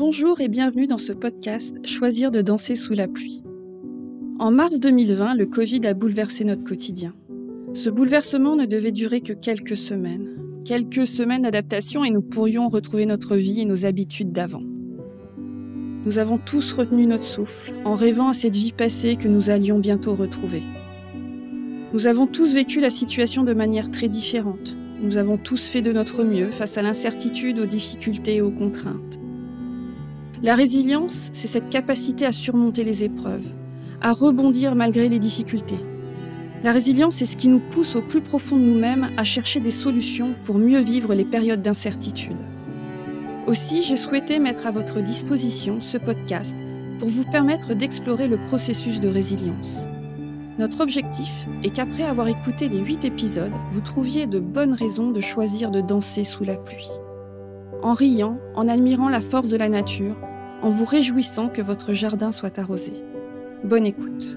Bonjour et bienvenue dans ce podcast Choisir de danser sous la pluie. En mars 2020, le Covid a bouleversé notre quotidien. Ce bouleversement ne devait durer que quelques semaines. Quelques semaines d'adaptation et nous pourrions retrouver notre vie et nos habitudes d'avant. Nous avons tous retenu notre souffle en rêvant à cette vie passée que nous allions bientôt retrouver. Nous avons tous vécu la situation de manière très différente. Nous avons tous fait de notre mieux face à l'incertitude, aux difficultés et aux contraintes. La résilience, c'est cette capacité à surmonter les épreuves, à rebondir malgré les difficultés. La résilience, c'est ce qui nous pousse au plus profond de nous-mêmes à chercher des solutions pour mieux vivre les périodes d'incertitude. Aussi, j'ai souhaité mettre à votre disposition ce podcast pour vous permettre d'explorer le processus de résilience. Notre objectif est qu'après avoir écouté les 8 épisodes, vous trouviez de bonnes raisons de choisir de danser sous la pluie. En riant, en admirant la force de la nature, en vous réjouissant que votre jardin soit arrosé. Bonne écoute.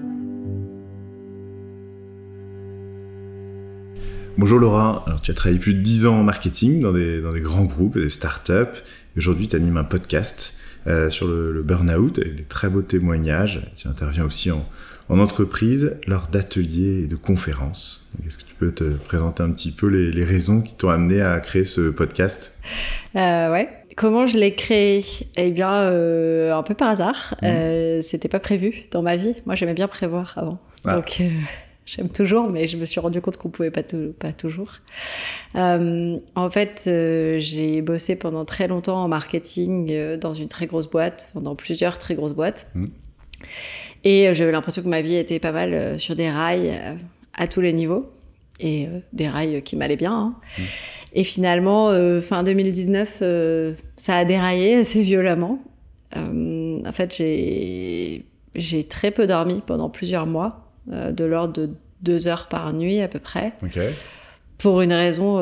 Bonjour Laura, Alors, tu as travaillé plus de 10 ans en marketing dans des, dans des grands groupes et des startups. Aujourd'hui, tu animes un podcast euh, sur le, le burn-out avec des très beaux témoignages. Tu interviens aussi en, en entreprise lors d'ateliers et de conférences. Est-ce que tu peux te présenter un petit peu les, les raisons qui t'ont amené à créer ce podcast? Euh, Ouais, Comment je l'ai créé? Eh bien, euh, un peu par hasard. Mmh. Euh, C'était pas prévu dans ma vie. Moi, j'aimais bien prévoir avant. Ah. Donc, euh, j'aime toujours, mais je me suis rendu compte qu'on pouvait pas, pas toujours. Euh, en fait, j'ai bossé pendant très longtemps en marketing dans une très grosse boîte, dans plusieurs très grosses boîtes. Mmh. Et j'avais l'impression que ma vie était pas mal sur des rails à tous les niveaux et des rails qui m'allaient bien. Hein. Mmh. Et finalement, euh, fin 2019, euh, ça a déraillé assez violemment. Euh, en fait, j'ai très peu dormi pendant plusieurs mois, de l'ordre de deux heures par nuit à peu près. Okay. Pour une raison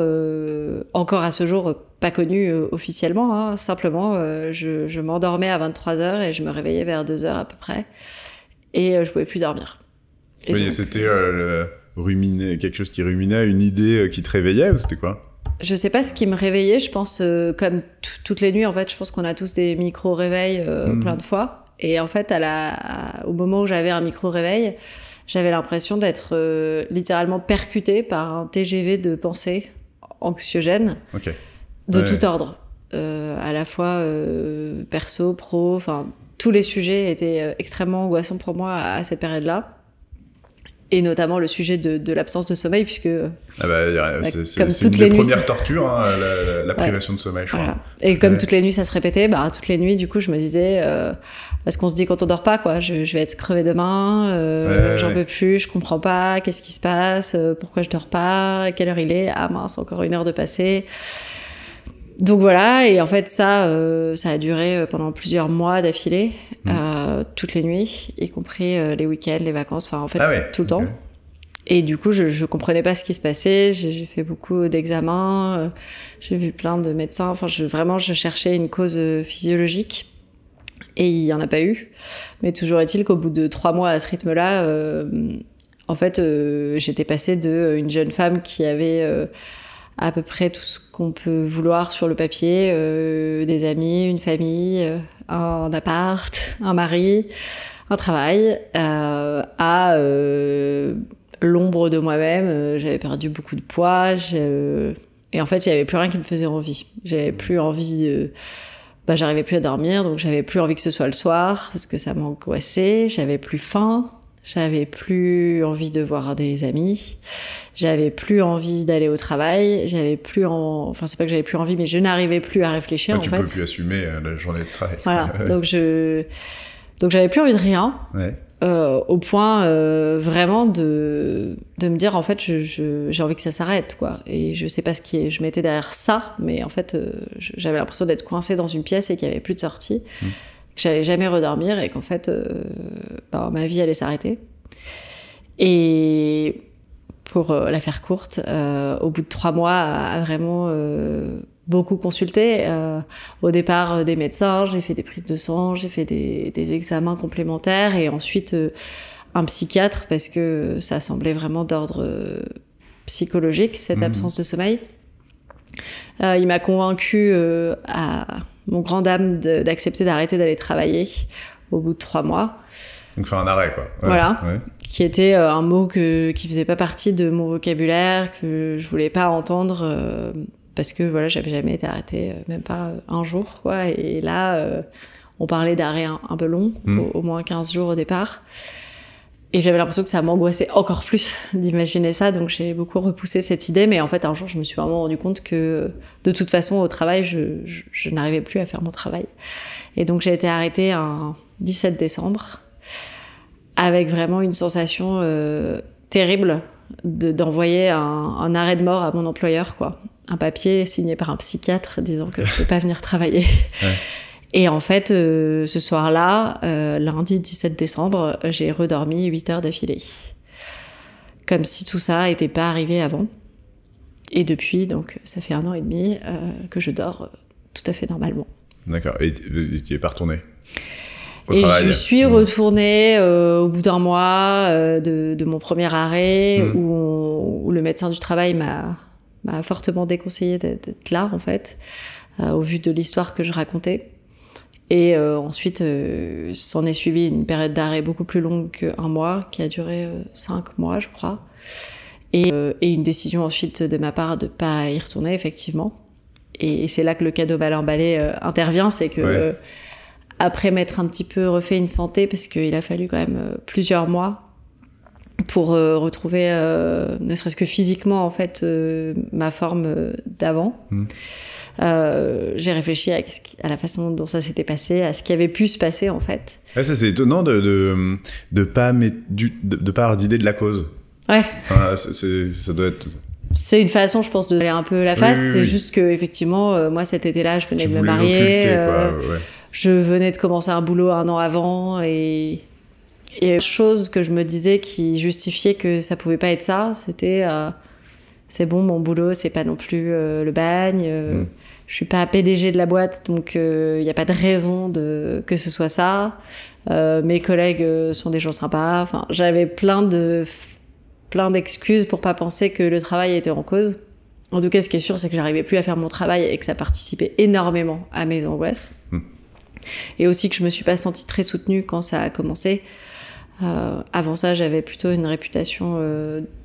encore à ce jour pas connue officiellement. Hein. Simplement, je, je m'endormais à 23 heures et je me réveillais vers deux heures à peu près. Et je pouvais plus dormir. C'était ruminer, quelque chose qui ruminait, une idée qui te réveillait ou c'était quoi? Je sais pas ce qui me réveillait. Je pense, euh, comme toutes les nuits, en fait, je pense qu'on a tous des micro-réveils euh, mmh. plein de fois. Et en fait, à la, à, au moment où j'avais un micro-réveil, j'avais l'impression d'être euh, littéralement percuté par un TGV de pensée anxiogène okay. de ouais. tout ordre. À la fois perso, pro, enfin, tous les sujets étaient extrêmement angoissants pour moi à, à cette période-là et notamment le sujet de, de l'absence de sommeil, puisque ah bah, c'est comme toutes une les nuits, premières tortures, hein, la, la, la, privation ouais. de sommeil, je voilà. crois. Et comme ouais. toutes les nuits, ça se répétait, bah, toutes les nuits, du coup, je me disais, euh, parce qu'on se dit quand on dort pas, quoi, je, je vais être crevé demain, euh, ouais, j'en peux plus, je comprends pas, qu'est-ce qui se passe, euh, pourquoi je dors pas, quelle heure il est, ah mince, encore une heure de passer. Donc voilà, et en fait ça, euh, ça a duré euh, pendant plusieurs mois d'affilée, mmh. euh, toutes les nuits, y compris euh, les week-ends, les vacances, enfin en fait ah ouais, tout le okay. temps. Et du coup, je, je comprenais pas ce qui se passait. J'ai fait beaucoup d'examens, euh, j'ai vu plein de médecins. Enfin, je, vraiment, je cherchais une cause physiologique et il y en a pas eu. Mais toujours est-il qu'au bout de trois mois à ce rythme-là, en fait, j'étais passée de une jeune femme qui avait à peu près tout ce qu'on peut vouloir sur le papier, euh, des amis, une famille, euh, un appart, un mari, un travail, euh, à l'ombre de moi-même. J'avais perdu beaucoup de poids, et en fait, il n'y avait plus rien qui me faisait envie. J'avais plus envie de... Bah, j'arrivais plus à dormir, donc j'avais plus envie que ce soit le soir, parce que ça m'angoissait, j'avais plus faim, j'avais plus envie de voir des amis. J'avais plus envie d'aller au travail. J'avais plus en... enfin c'est pas que j'avais plus envie, mais je n'arrivais plus à réfléchir ouais, en tu fait. Tu peux plus assumer euh, la journée de travail. Voilà. donc je donc j'avais plus envie de rien. Ouais. Euh, au point euh, vraiment de de me dire en fait je, je, j'ai envie que ça s'arrête quoi et je sais pas ce qui est je m'étais derrière ça mais en fait euh, j'avais l'impression d'être coincée dans une pièce et qu'il y avait plus de sortie mmh que j'allais jamais redormir et qu'en fait, euh, bah, ma vie allait s'arrêter. Et pour euh, la faire courte, euh, au bout de trois mois, à, vraiment beaucoup consulté. Au départ, des médecins, j'ai fait des prises de sang, j'ai fait des, des, examens complémentaires et ensuite un psychiatre parce que ça semblait vraiment d'ordre psychologique, cette mmh. absence de sommeil. il m'a convaincu à mon grand dame d'accepter d'arrêter d'aller travailler au bout de trois mois. Donc faire un arrêt, quoi. voilà. Qui était un mot que, qui faisait pas partie de mon vocabulaire, que je voulais pas entendre parce que voilà, j'avais jamais été arrêtée, même pas un jour, quoi. Et là, on parlait d'arrêt un, peu long, hmm. au, moins 15 jours au départ. Et j'avais l'impression que ça m'angoissait encore plus d'imaginer ça, donc j'ai beaucoup repoussé cette idée. Mais en fait, un jour, je me suis vraiment rendu compte que de toute façon, au travail, je, n'arrivais plus à faire mon travail. Et donc j'ai été arrêtée un 17 décembre, avec vraiment une sensation euh, terrible d'envoyer un, arrêt de mort à mon employeur, quoi. Un papier signé par un psychiatre disant que je ne peux pas venir travailler. Et en fait, euh, ce soir-là, euh, lundi 17 décembre, j'ai redormi 8 heures d'affilée. Comme si tout ça n'était pas arrivé avant. Et depuis, donc, ça fait un an et demi euh, que je dors tout à fait normalement. D'accord. Et tu n'y es pas retourné et je? suis mmh. retournée au bout d'un mois de, mon premier arrêt mmh. où, où, le médecin du travail m'a fortement déconseillé d'être là en fait, au vu de l'histoire que je racontais. Et euh, ensuite, euh, s'en est suivi une période d'arrêt beaucoup plus longue qu'un mois, qui a duré euh, cinq mois, je crois. Et, une décision ensuite de ma part de pas y retourner, effectivement. Et, c'est là que le cadeau mal emballé intervient, c'est que après m'être un petit peu refait une santé, parce qu'il a fallu quand même plusieurs mois pour retrouver, ne serait-ce que physiquement, en fait, ma forme d'avant. Mmh. Euh, j'ai réfléchi à, à, la façon dont ça s'était passé, à ce qui avait pu se passer en fait. ça c'est étonnant de de, de pas du, de, pas avoir d'idée de la cause. Ouais. ça doit être. C'est une façon, je pense, de aller un peu la face. c'est juste que effectivement, euh, moi cet été-là, je venais de me marier. Euh, je venais de commencer un boulot un an avant et une chose que je me disais qui justifiait que ça pouvait pas être ça, c'était c'est bon, mon boulot, c'est pas non plus le bagne. Mm je suis pas PDG de la boîte, donc il euh, n'y a pas de raison de, que ce soit ça. Euh, mes collègues euh, sont des gens sympas. Enfin, j'avais plein de plein d'excuses pour pas penser que le travail était en cause. En tout cas, ce qui est sûr, c'est que j'arrivais plus à faire mon travail et que ça participait énormément à mes angoisses. Hmm. Et aussi que je me suis pas sentie très soutenue quand ça a commencé. avant ça, j'avais plutôt une réputation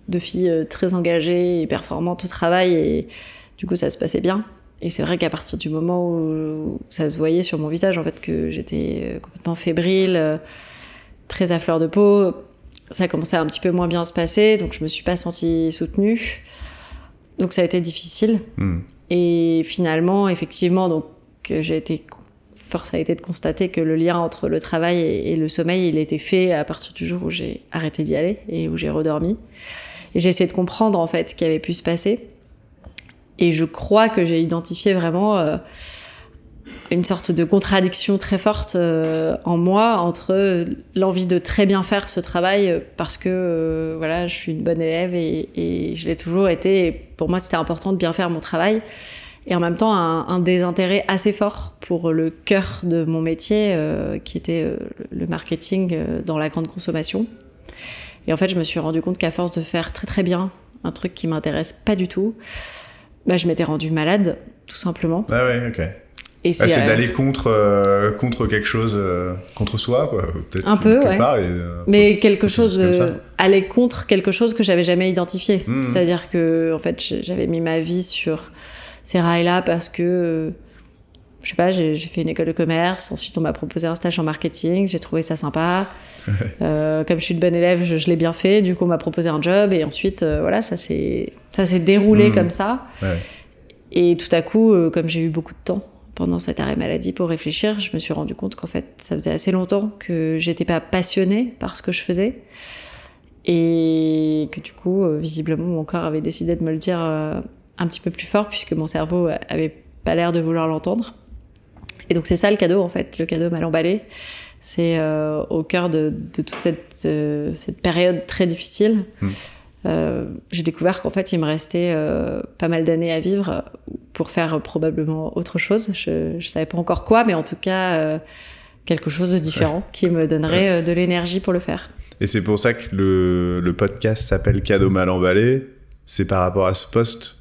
de fille très engagée et performante au travail et du coup, ça se passait bien. Et c'est vrai qu'à partir du moment où ça se voyait sur mon visage, en fait, que j'étais euh, complètement fébrile, euh, très à fleur de peau, ça commençait à un petit peu moins bien se passer, donc je me suis pas sentie soutenue. Donc ça a été difficile. Hmm. Et finalement, effectivement, donc j'ai été force a été de constater que le lien entre le travail et, le sommeil, il était fait à partir du jour où j'ai arrêté d'y aller et où j'ai redormi. J'ai essayé de comprendre en fait ce qui avait pu se passer. Et je crois que j'ai identifié vraiment euh, une sorte de contradiction très forte euh, en moi entre l'envie de très bien faire ce travail parce que euh, voilà, je suis une bonne élève et, je l'ai toujours été. Pour moi, c'était important de bien faire mon travail. Et en même temps, un désintérêt assez fort pour le cœur de mon métier, qui était le marketing dans la grande consommation. Et en fait, je me suis rendu compte qu'à force de faire très très bien un truc qui m'intéresse pas du tout, bah, je m'étais rendue malade, tout simplement. Ah ouais, ok. Et c'est euh, d'aller contre, euh, contre quelque chose, euh, contre soi, quoi. Un peu, ouais. Mais quelque chose, aller contre quelque chose que j'avais jamais identifié. Mmh. C'est-à-dire que, en fait, j'avais mis ma vie sur ces rails-là parce que je sais pas, j'ai fait une école de commerce, ensuite on m'a proposé un stage en marketing, j'ai trouvé ça sympa. Euh, comme je suis une bonne élève, je, l'ai bien fait, du coup on m'a proposé un job et ensuite euh, voilà, ça s'est ça s'est déroulé mmh. comme ça. Et tout à coup, euh, comme j'ai eu beaucoup de temps pendant cet arrêt maladie pour réfléchir, je me suis rendu compte qu'en fait, ça faisait assez longtemps que j'étais pas passionnée par ce que je faisais et que du coup, visiblement, mon corps avait décidé de me le dire un petit peu plus fort puisque mon cerveau avait pas l'air de vouloir l'entendre. Et donc c'est ça le cadeau en fait, le cadeau mal emballé. C'est euh, au cœur de, toute cette, euh, cette, période très difficile. Hmm. Euh, j'ai découvert qu'en fait il me restait pas mal d'années à vivre pour faire probablement autre chose. Je, je savais pas encore quoi, mais en tout cas quelque chose de différent qui me donnerait de l'énergie pour le faire. Et c'est pour ça que le, le podcast s'appelle Cadeau mal emballé. C'est par rapport à ce poste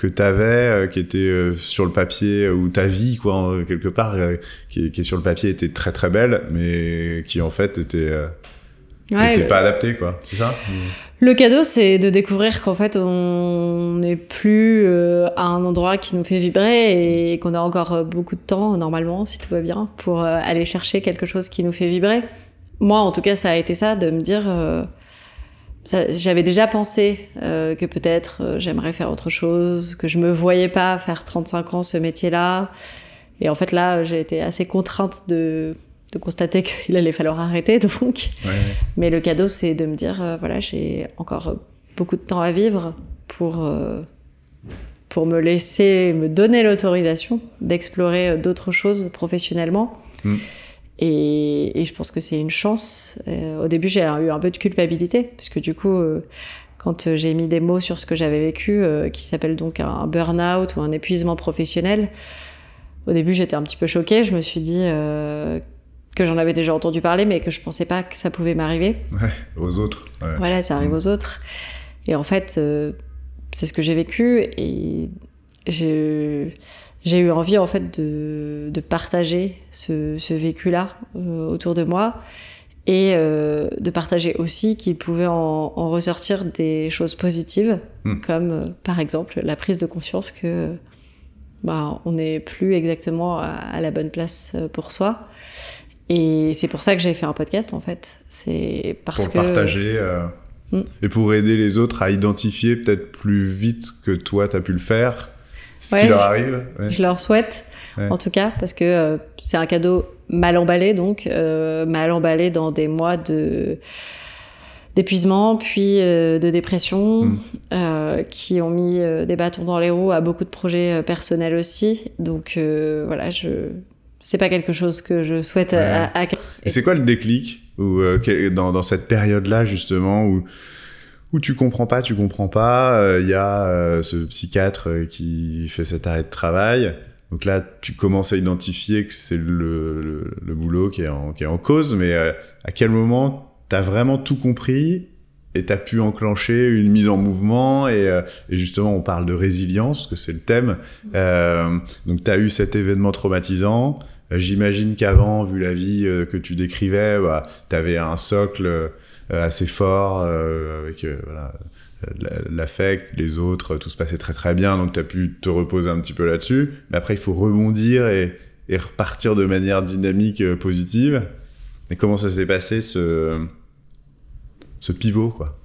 que tu avais, qui était sur le papier, ou ta vie, quoi, quelque part, qui, qui, sur le papier était très très belle, mais qui en fait était Ouais, pas adapté, quoi. C'est ça? Le cadeau, c'est de découvrir qu'en fait, on n'est plus euh, à un endroit qui nous fait vibrer et qu'on a encore euh, beaucoup de temps, normalement, si tout va bien, pour euh, aller chercher quelque chose qui nous fait vibrer. Moi, en tout cas, ça a été ça, de me dire... J'avais déjà pensé que peut-être j'aimerais faire autre chose, que je me voyais pas faire 35 ans ce métier-là. Et en fait, là, j'ai été assez contrainte de de constater qu'il allait falloir arrêter donc. Mais le cadeau, c'est de me dire, euh, voilà, j'ai encore beaucoup de temps à vivre pour, euh, pour me laisser, me donner l'autorisation d'explorer euh, d'autres choses professionnellement. Mm. Et, et, je pense que c'est une chance. au début, j'ai eu un peu de culpabilité, parce que du coup, quand j'ai mis des mots sur ce que j'avais vécu, qui s'appelle donc un burn-out ou un épuisement professionnel, au début, j'étais un petit peu choquée. Je me suis dit que j'en avais déjà entendu parler, mais que je pensais pas que ça pouvait m'arriver. Ouais, aux autres. Voilà, ça arrive mm. aux autres. Et en fait, euh, c'est ce que j'ai vécu et j'ai eu envie en fait de, de partager ce, ce vécu-là euh, autour de moi et euh, de partager aussi qu'il pouvait en, en, ressortir des choses positives, mm. comme par exemple la prise de conscience que bah, on n'est plus exactement à, à, la bonne place pour soi et c'est pour ça que j'ai fait un podcast, en fait. C'est parce pour que... partager euh, mm. et pour aider les autres à identifier peut-être plus vite que toi, tu as pu le faire ce qui leur arrive. Je leur souhaite, en tout cas, parce que euh, c'est un cadeau mal emballé, donc euh, mal emballé dans des mois de d'épuisement, puis de dépression, mm. qui ont mis des bâtons dans les roues à beaucoup de projets personnels aussi. Donc voilà, je, c'est pas quelque chose que je souhaite à, Et c'est quoi le déclic ou euh, dans, dans, cette période-là justement où où tu comprends pas, tu comprends pas, il euh, y a euh, ce psychiatre qui fait cet arrêt de travail. Donc là, tu commences à identifier que c'est le, le, boulot qui est en, qui est en cause, mais à quel moment t'as vraiment tout compris et t'as pu enclencher une mise en mouvement et, et, justement on parle de résilience que c'est le thème euh, donc t'as eu cet événement traumatisant euh, j'imagine qu'avant, vu la vie euh, que tu décrivais, bah, tu avais un socle euh, assez fort avec voilà, l'affect, les autres, tout se passait très très bien, donc tu as pu te reposer un petit peu là-dessus. Mais après, il faut rebondir et, et repartir de manière dynamique, positive. Et comment ça s'est passé ce, ce pivot, quoi?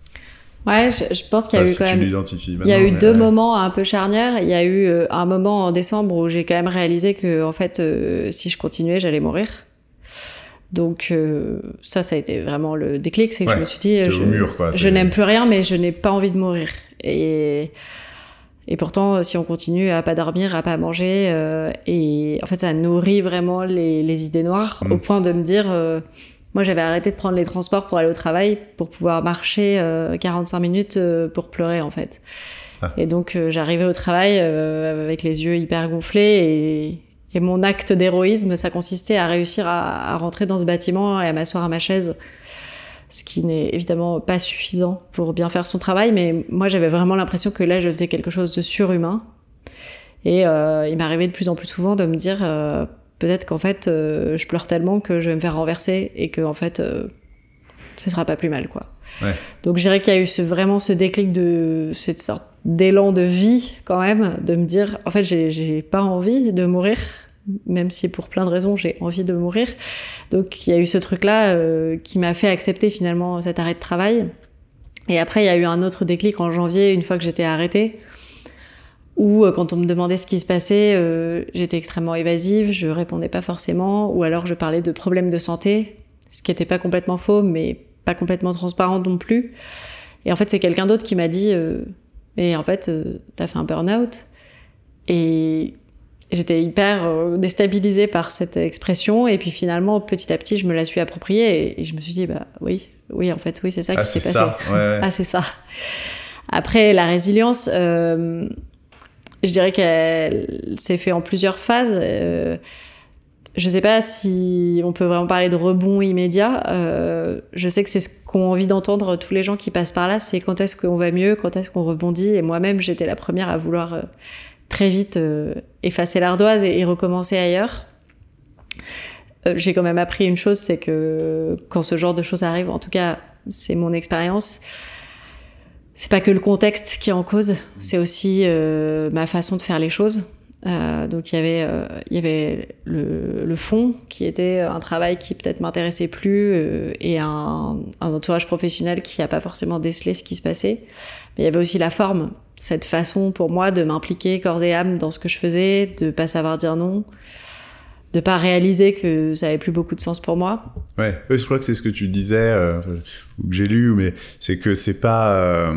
Ouais, je, pense qu'il y a eu quand même. Il y a eu deux moments un peu charnières. Il y a eu euh, un moment en décembre où j'ai quand même réalisé que, en fait, euh, si je continuais, j'allais mourir. Donc euh, ça, ça a été vraiment le déclic, c'est que je me suis dit, je, je n'aime plus rien, mais je n'ai pas envie de mourir. Et et pourtant, si on continue à pas dormir, à pas manger, et en fait, ça nourrit vraiment les, les idées noires mm. au point de me dire moi, j'avais arrêté de prendre les transports pour aller au travail pour pouvoir marcher 45 euh, minutes euh, pour pleurer, en fait. Ah. Et donc, euh, j'arrivais au travail avec les yeux hyper gonflés et, et mon acte d'héroïsme, ça consistait à réussir à, à, rentrer dans ce bâtiment et à m'asseoir à ma chaise. Ce qui n'est évidemment pas suffisant pour bien faire son travail, mais moi, j'avais vraiment l'impression que là, je faisais quelque chose de surhumain. Et euh, il m'arrivait de plus en plus souvent de me dire peut-être qu'en fait, euh, je pleure tellement que je vais me faire renverser et que en fait, euh, ce sera pas plus mal, quoi. Ouais. Donc, je dirais qu'il y a eu ce, vraiment ce déclic de cette sorte d'élan de vie, quand même, de me dire, en fait, j'ai pas envie de mourir, même si pour plein de raisons, j'ai envie de mourir. Donc, il y a eu ce truc-là euh, qui m'a fait accepter finalement cet arrêt de travail. Et après, il y a eu un autre déclic en janvier, une fois que j'étais arrêtée ou euh, quand on me demandait ce qui se passait, euh, j'étais extrêmement évasive, je répondais pas forcément, ou alors je parlais de problèmes de santé, ce qui était pas complètement faux, mais pas complètement transparent non plus. Et en fait, c'est quelqu'un d'autre qui m'a dit, mais en fait, t'as fait un burn-out. Et j'étais hyper déstabilisée par cette expression, et puis finalement, petit à petit, je me la suis appropriée, et, je me suis dit, bah oui, oui, en fait, oui, c'est ça ah, qui s'est passé. Ouais, ouais. Ah, c'est ça. Après, la résilience, euh, je dirais qu'elle s'est fait en plusieurs phases. Euh, je sais pas si on peut vraiment parler de rebond immédiat. Euh, je sais que c'est ce qu'ont envie d'entendre tous les gens qui passent par là, c'est quand est-ce qu'on va mieux, quand est-ce qu'on rebondit. Et moi-même, j'étais la première à vouloir euh, très vite euh, effacer l'ardoise et, recommencer ailleurs. J'ai quand même appris une chose, c'est que quand ce genre de choses arrive, en tout cas, c'est mon expérience. C'est pas que le contexte qui est en cause, c'est aussi ma façon de faire les choses. Euh, donc il y avait, euh, y avait le, fond qui était un travail qui peut-être m'intéressait plus euh, et un, un, entourage professionnel qui n'a pas forcément décelé ce qui se passait. Mais il y avait aussi la forme, cette façon pour moi de m'impliquer corps et âme dans ce que je faisais, de pas savoir dire non, de pas réaliser que ça avait plus beaucoup de sens pour moi. Ouais, je crois que c'est ce que tu disais ou que j'ai lu, mais c'est que c'est pas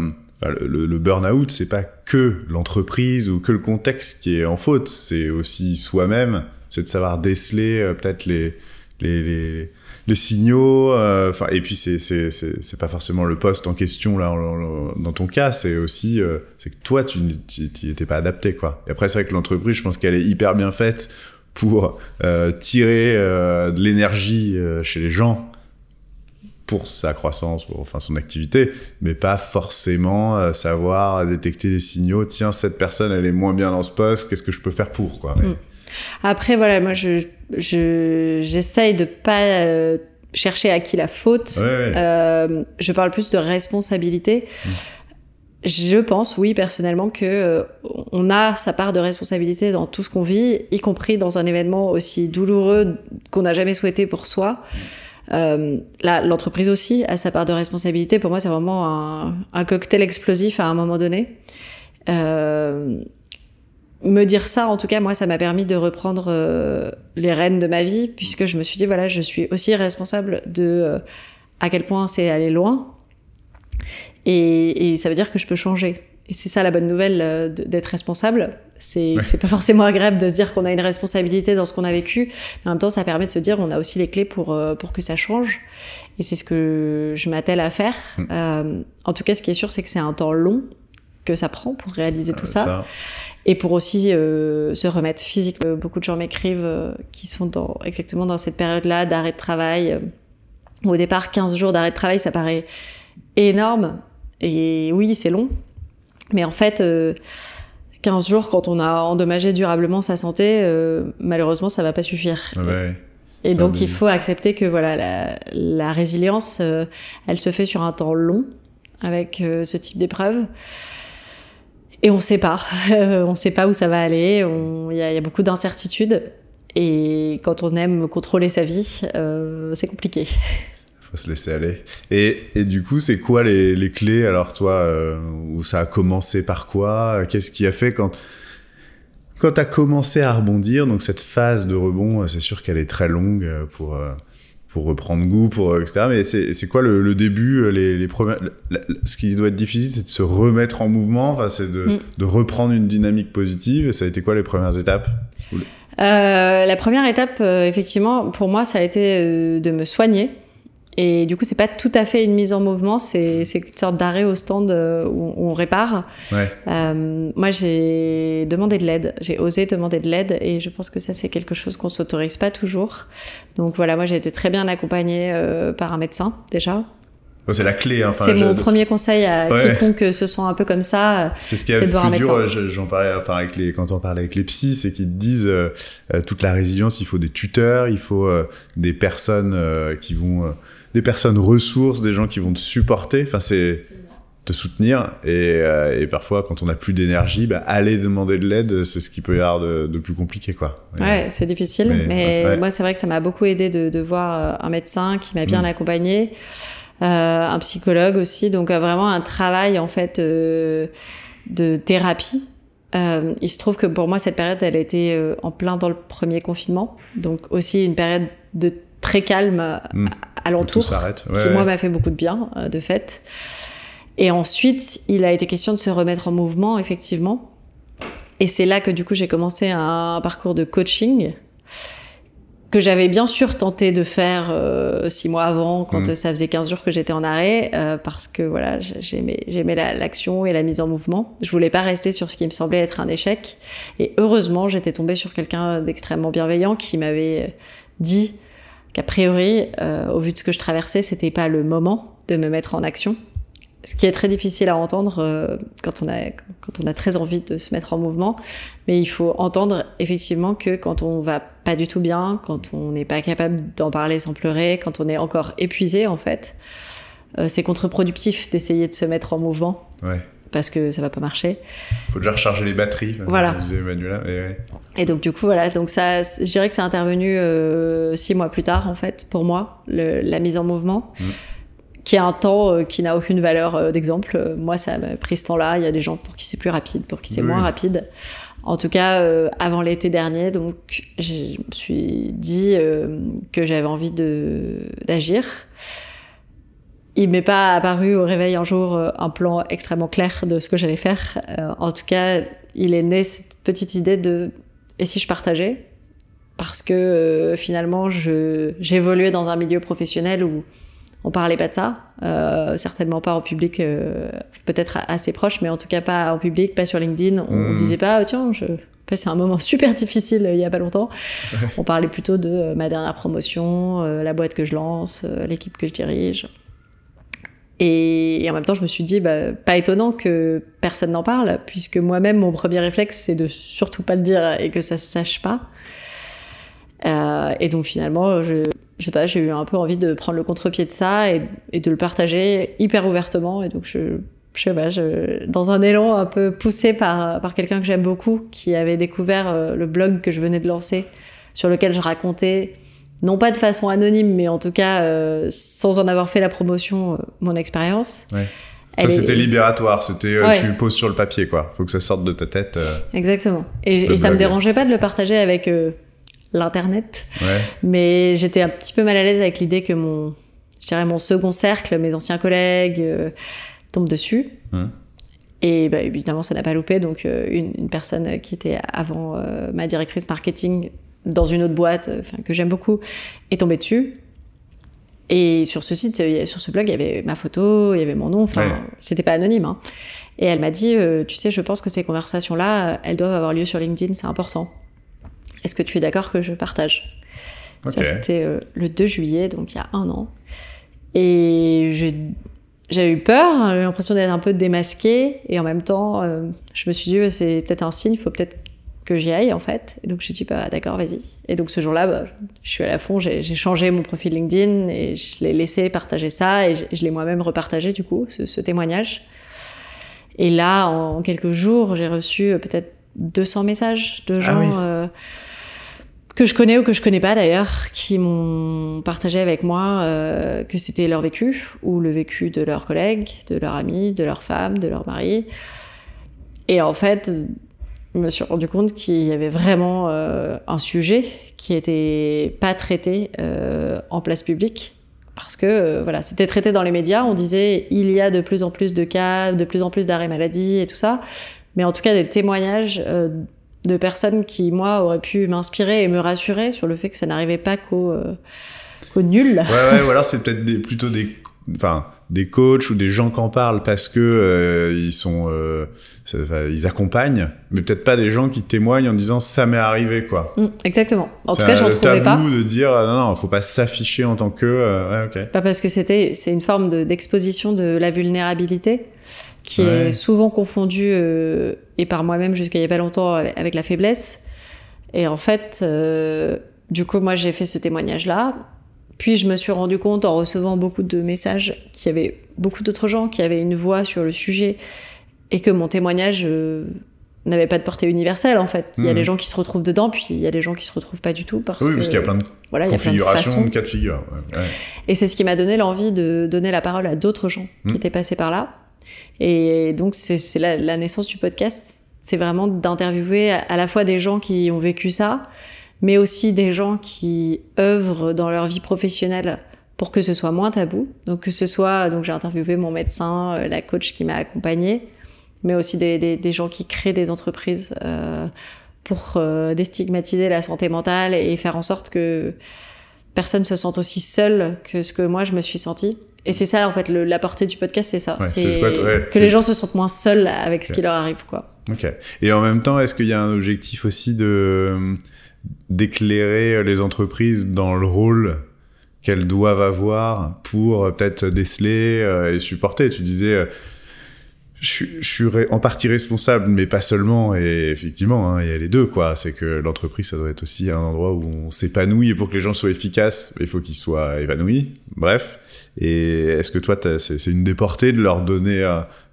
le, le burn-out, c'est pas que l'entreprise ou que le contexte qui est en faute, c'est aussi soi-même, c'est de savoir déceler euh, peut-être les, les, les, les, signaux, euh, enfin, et puis c'est, c'est, c'est, pas forcément le poste en question là, dans ton cas, c'est aussi, euh, c'est que toi, tu n'y étais pas adapté, quoi. Et après, c'est vrai que l'entreprise, je pense qu'elle est hyper bien faite pour tirer de l'énergie chez les gens pour sa croissance, pour enfin son activité, mais pas forcément euh, savoir détecter les signaux. Tiens, cette personne, elle est moins bien dans ce poste. Qu'est-ce que je peux faire pour quoi mm. Après, voilà, moi, je j'essaye de pas euh, chercher à qui la faute. Euh, je parle plus de responsabilité. Mm. Je pense, oui, personnellement, que on a sa part de responsabilité dans tout ce qu'on vit, y compris dans un événement aussi douloureux qu'on n'a jamais souhaité pour soi. Euh, l'entreprise aussi a sa part de responsabilité. Pour moi, c'est vraiment un, un, cocktail explosif à un moment donné. Euh, me dire ça, en tout cas, moi, ça m'a permis de reprendre euh, les rênes de ma vie, puisque je me suis dit, voilà, je suis aussi responsable de euh, à quel point c'est aller loin. Et, et, ça veut dire que je peux changer. Et c'est ça la bonne nouvelle euh, d'être responsable. C'est c'est pas forcément agréable de se dire qu'on a une responsabilité dans ce qu'on a vécu. Mais en même temps, ça permet de se dire on a aussi les clés pour pour que ça change. Et c'est ce que je m'attelle à faire. Mm. Euh, en tout cas, ce qui est sûr, c'est que c'est un temps long que ça prend pour réaliser tout ça. Et pour aussi euh, se remettre physique. Beaucoup de gens m'écrivent qui sont dans, exactement dans cette période-là d'arrêt de travail. Au départ, 15 jours d'arrêt de travail, ça paraît énorme. Et oui, c'est long. Mais en fait, 15 euh, jours, quand on a endommagé durablement sa santé, euh, malheureusement, ça va pas suffire. Ouais. Et donc, il faut accepter que voilà, la, la résilience, euh, elle se fait sur un temps long avec ce type d'épreuve. Et on sait pas. on sait pas où ça va aller. Il y, a beaucoup d'incertitudes. Et quand on aime contrôler sa vie, c'est compliqué faut se laisser aller. Et, du coup, c'est quoi les, clés alors toi euh, où ça a commencé par quoi? Qu'est-ce qui a fait quand quand tu as commencé à rebondir? Donc cette phase de rebond, c'est sûr qu'elle est très longue euh, pour euh, pour reprendre goût, pour etc. Mais c'est quoi le, le, début les, les premières, Ce qui doit être difficile, c'est de se remettre en mouvement. Enfin, c'est de, mm. de, reprendre une dynamique positive. Et ça a été quoi les premières étapes? Euh, La première étape, effectivement, pour moi, ça a été de me soigner. Et du coup, c'est pas tout à fait une mise en mouvement, c'est une sorte d'arrêt au stand euh, où, on répare. Ouais. Euh, moi, j'ai demandé de l'aide, j'ai osé demander de l'aide, et je pense que ça, c'est quelque chose qu'on s'autorise pas toujours. Donc voilà, moi, j'ai été très bien accompagnée euh, par un médecin déjà. c'est la clé. Hein. c'est mon premier conseil à quiconque se sent un peu comme ça. C'est ce qui est le plus dur. J'en parlais, enfin avec les, quand on parle avec les psys, c'est qu'ils disent toute la résilience, il faut des tuteurs, il faut des personnes qui vont des personnes ressources, des gens qui vont te supporter. Enfin, c'est te soutenir. Et, euh, et, parfois, quand on n'a plus d'énergie, bah, aller demander de l'aide, c'est ce qui peut y avoir de, plus compliqué, quoi. Ouais, c'est difficile. Mais, moi, c'est vrai que ça m'a beaucoup aidé de, de, voir euh, un médecin qui m'a bien mm. accompagné, euh, un psychologue aussi. Donc, euh, vraiment un travail, en fait, de thérapie. il se trouve que pour moi, cette période, elle a été en plein dans le premier confinement. Donc, aussi une période de très calme mm alentour, qui moi m'a fait beaucoup de bien, euh, de fait. Et ensuite, il a été question de se remettre en mouvement, effectivement. Et c'est là que du coup j'ai commencé un parcours de coaching. que j'avais bien sûr tenté de faire euh, six mois avant, quand Mm. ça faisait 15 jours que j'étais en arrêt, euh, parce que voilà, j'aimais, j'aimais la- l'action et la mise en mouvement. Je voulais pas rester sur ce qui me semblait être un échec. Et heureusement, j'étais tombée sur quelqu'un d'extrêmement bienveillant qui m'avait dit qu'a priori, euh, au vu de ce que je traversais, c'était pas le moment de me mettre en action. Ce qui est très difficile à entendre euh, quand, on a, quand on a très envie de se mettre en mouvement. Mais il faut entendre effectivement que quand on va pas du tout bien, quand on n'est pas capable d'en parler sans pleurer, quand on est encore épuisé en fait, euh, c'est contre-productif d'essayer de se mettre en mouvement. Parce que ça va pas marcher. Faut déjà recharger les batteries. Voilà. Manuela. Et ouais. Et donc du coup voilà, donc ça, je dirais que c'est intervenu euh, six mois plus tard en fait pour moi, le- la mise en mouvement, Mm. qui est un temps euh, qui n'a aucune valeur euh, d'exemple. Moi ça m'a pris ce temps-là. Il y a des gens pour qui c'est plus rapide, pour qui c'est Oui. moins rapide. En tout cas, avant l'été dernier, donc je me suis dit que j'avais envie de d'agir. Il m'est pas apparu au réveil un jour euh, un plan extrêmement clair de ce que j'allais faire. Euh, en tout cas, il est né cette petite idée de et si je partageais? Parce que euh, finalement, je j'évoluais dans un milieu professionnel où on parlait pas de ça, euh, certainement pas en public, peut-être assez proche, mais en tout cas pas en public, pas sur LinkedIn. On Mhm. disait pas, tiens, je passé un moment super difficile il y a pas longtemps. on parlait plutôt de ma dernière promotion, la boîte que je lance, l'équipe que je dirige. Et, en même temps, je me suis dit, bah, pas étonnant que personne n'en parle, puisque moi-même, mon premier réflexe, c'est de surtout pas le dire et que ça se sache pas. Euh, et donc finalement, je, je sais pas, j'ai eu un peu envie de prendre le contre-pied de ça et, et de le partager hyper ouvertement. Et donc je, je sais pas, je, dans un élan un peu poussé par, par quelqu'un que j'aime beaucoup, qui avait découvert euh, le blog que je venais de lancer, sur lequel je racontais, non pas de façon anonyme, mais en tout cas euh, sans en avoir fait la promotion, euh, mon expérience. Ouais. Ça, est- c'était libératoire. C'était, euh, Ouais. tu poses sur le papier, quoi. Faut que ça sorte de ta tête. Exactement. Et, et ça me dérangeait pas de le partager avec l'internet. Ouais. Mais j'étais un petit peu mal à l'aise avec l'idée que mon, je dirais mon second cercle, mes anciens collègues, tombent dessus. Hum. Et bah, évidemment, ça n'a pas loupé. Donc, une, une personne qui était avant ma directrice marketing dans une autre boîte, euh, que j'aime beaucoup, est tombée dessus. Et sur ce site, euh, sur ce blog, il y avait ma photo, il y avait mon nom. Enfin, Ouais. c'était pas anonyme. hein. Et elle m'a dit, euh, tu sais, je pense que ces conversations-là, elles doivent avoir lieu sur LinkedIn, c'est important. Est-ce que tu es d'accord que je partage? Ça, c'était euh, le 2 juillet, donc il y a un an. Et j'ai eu peur, j'ai eu l'impression d'être un peu démasquée. Et en même temps, euh, je me suis dit, c'est peut-être un signe, il faut peut-être que j'y aille, en fait. Et donc, j'ai dit, bah, d'accord, vas-y. Et donc, ce jour-là, bah, je suis à fond, j'ai changé mon profil LinkedIn et je l'ai laissé partager ça. Et je, je l'ai moi-même repartagé, du coup, ce, ce témoignage. Et là, en quelques jours, j'ai reçu euh, peut-être 200 messages de gens Ah oui. euh, que je connais ou que je connais pas d'ailleurs, qui m'ont partagé avec moi euh, que c'était leur vécu ou le vécu de leurs collègues, de leurs amis, de leurs femmes, de leurs maris. Et en fait, je me suis rendu compte qu'il y avait vraiment euh, un sujet qui était pas traité euh, en place publique. Parce que euh, voilà, c'était traité dans les médias, on disait il y a de plus en plus de cas, de plus en plus d'arrêts maladie et tout ça, mais en tout cas des témoignages de personnes qui, moi, auraient pu m'inspirer et me rassurer sur le fait que ça n'arrivait pas qu'au euh, qu'au nul. Ouais, ouais, ou alors c'est peut-être plutôt des, enfin, des coachs ou des gens qui en parlent parce que euh, ils sont, euh, ça- ils accompagnent, mais peut-être pas des gens qui témoignent en disant ça m'est arrivé, quoi. Mm, exactement. En tout cas, j'en trouvais pas. tabou de dire euh, non, non, faut pas s'afficher en tant que, euh, ouais, ok. Pas parce que c'était, c'est une forme de- d'exposition de la vulnérabilité qui Ouais. est souvent confondue, et par moi-même jusqu'à il y a pas longtemps, avec, la faiblesse. Et en fait, du coup, moi, j'ai fait ce témoignage-là. Puis je me suis rendu compte en recevant beaucoup de messages qu'il y avait beaucoup d'autres gens qui avaient une voix sur le sujet et que mon témoignage euh, n'avait pas de portée universelle en fait. Il y a Mhm. des gens qui se retrouvent dedans, puis il y a des gens qui se retrouvent pas du tout parce Oui, parce qu'il y a plein de voilà, configurations, de cas de figure. ouais, ouais. Et c'est ce qui m'a donné l'envie de donner la parole à d'autres gens qui étaient passés par là. Et donc, c'est c'est la, la naissance du podcast. C'est vraiment d'interviewer à, à la fois des gens qui ont vécu ça, mais aussi des gens qui œuvrent dans leur vie professionnelle pour que ce soit moins tabou. Donc, que ce soit, donc j'ai interviewé mon médecin, euh, la coach qui m'a accompagnée, mais aussi des, des, des gens qui créent des entreprises euh, pour euh, déstigmatiser la santé mentale et faire en sorte que personne se sente aussi seul que ce que moi je me suis sentie. Et c'est ça, en fait, le, la portée du podcast, c'est ça. Ouais, c'est ouais, que les gens se sentent moins seuls avec ce qui leur arrive, quoi. Ok. Et en même temps, est-ce qu'il y a un objectif aussi de d'éclairer les entreprises dans le rôle qu'elles doivent avoir pour euh, peut-être déceler euh, et supporter Tu disais, euh, je, suis- en partie responsable, mais pas seulement. Et effectivement, hein, il y a les deux, quoi. C'est que l'entreprise, ça doit être aussi un endroit où on s'épanouit. Et pour que les gens soient efficaces, il faut qu'ils soient épanouis. Bref. Et est-ce que toi, c'est une des portées de leur donner,